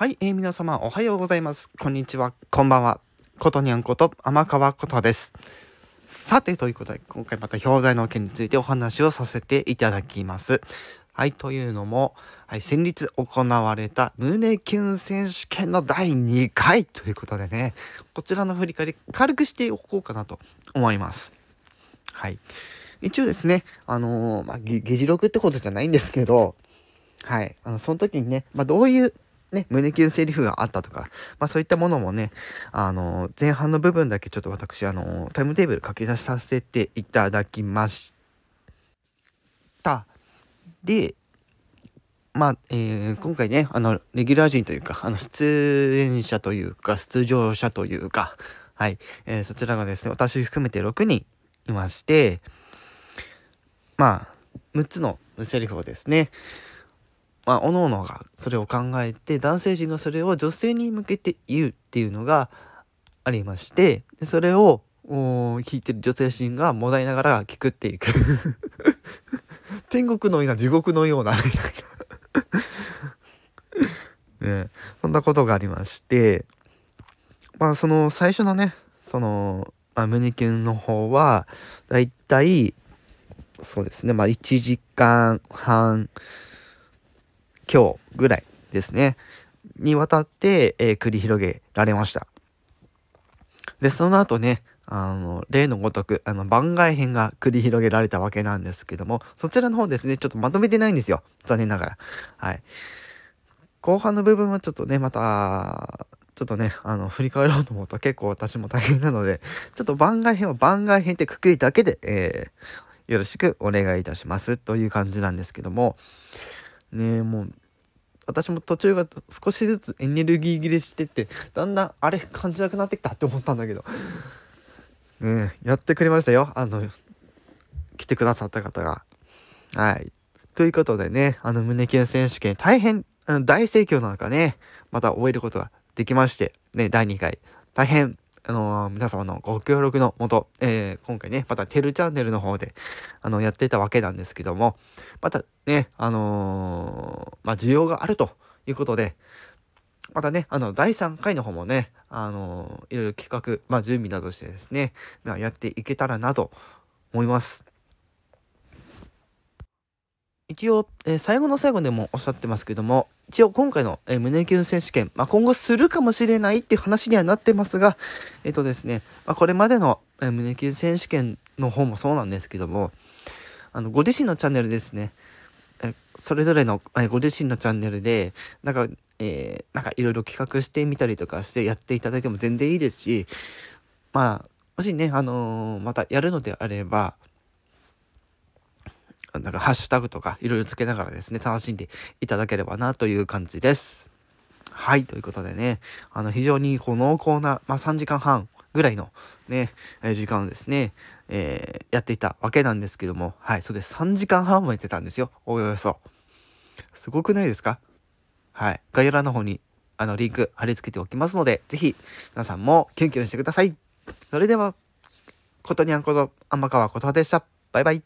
はい、えー、皆様おはようございます。こんにちは、こんばんは。ことにゃんこと天川ことです。さて、ということで、今回また表題の件についてお話をさせていただきます。はい、というのも、はい、先日行われた胸キュン選手権の第2回ということでね、こちらの振り返り軽くしておこうかなと思います。はい。一応ですね、あのー、まあ、議事録ってことじゃないんですけど、はい、あの、その時にね、まあ、どういうね、胸キュンセリフがあったとか、まあそういったものもね、あの、前半の部分だけちょっと私、あの、タイムテーブル書き出しさせていただきました。で、まあ、えー、今回ね、あの、レギュラー陣というか、あの、出演者というか、出場者というか、はい、えー、そちらがですね、私含めて6人いまして、まあ、6つのセリフをですね、まあ、各々がそれを考えて男性陣がそれを女性に向けて言うっていうのがありましてでそれを聞いてる女性陣がもだいながら聞くっていく 天国のような地獄のようなみたいな。ね、そんなことがありまして。まあその最初のねその、まあ、胸キュンの方はだいたいそうですねまあ1時間半今日ぐらいですね、にわたって、えー、繰り広げられました。で、その後ね、あの、例のごとく、あの、番外編が繰り広げられたわけなんですけども、そちらの方ですね、ちょっとまとめてないんですよ。残念ながら。はい。後半の部分はちょっとね、また、ちょっとね、あの、振り返ろうと思うと結構私も大変なので、ちょっと番外編は番外編ってくくりだけで、えー、よろしくお願いいたしますという感じなんですけども、ねもう私も途中が少しずつエネルギー切れしてってだんだんあれ感じなくなってきたって思ったんだけど。ねやってくれましたよ。あの来てくださった方が。はい。ということでねあの胸キュン選手権大変あの大盛況なのかねまた終えることができましてね第2回。大変あのー、皆様のご協力のもと、えー、今回ね、またテルチャンネルの方で、あの、やってたわけなんですけども、またね、あのー、まあ、需要があるということで、またね、あの、第3回の方もね、あのいろいろ企画、まあ、準備などしてですね、まあ、やっていけたらなと思います。一応、えー、最後の最後でもおっしゃってますけども、一応今回の、えー、胸キュン選手権、まあ、今後するかもしれないっていう話にはなってますが、えっ、ー、とですね、まあ、これまでの、えー、胸キュン選手権の方もそうなんですけども、あの、ご自身のチャンネルですね、えそれぞれの、えご自身のチャンネルで、なんか、えなんかいろいろ企画してみたりとかしてやっていただいても全然いいですし、まあ、もしね、あのまたやるのであれば、なんかハッシュタグとかいろいろつけながらですね、楽しんでいただければなという感じです。はい、ということでね、あの、非常にこう濃厚な、まあ、3時間半ぐらいのね、え時間をですね、えー、やっていたわけなんですけども、はい、そうです。3時間半もやってたんですよ。およそ。すごくないですか？はい。概要欄の方に、あの、リンク貼り付けておきますので、ぜひ、皆さんもキュンキュンしてください。それでは、ことにゃんこと、天川ことはでした。バイバイ。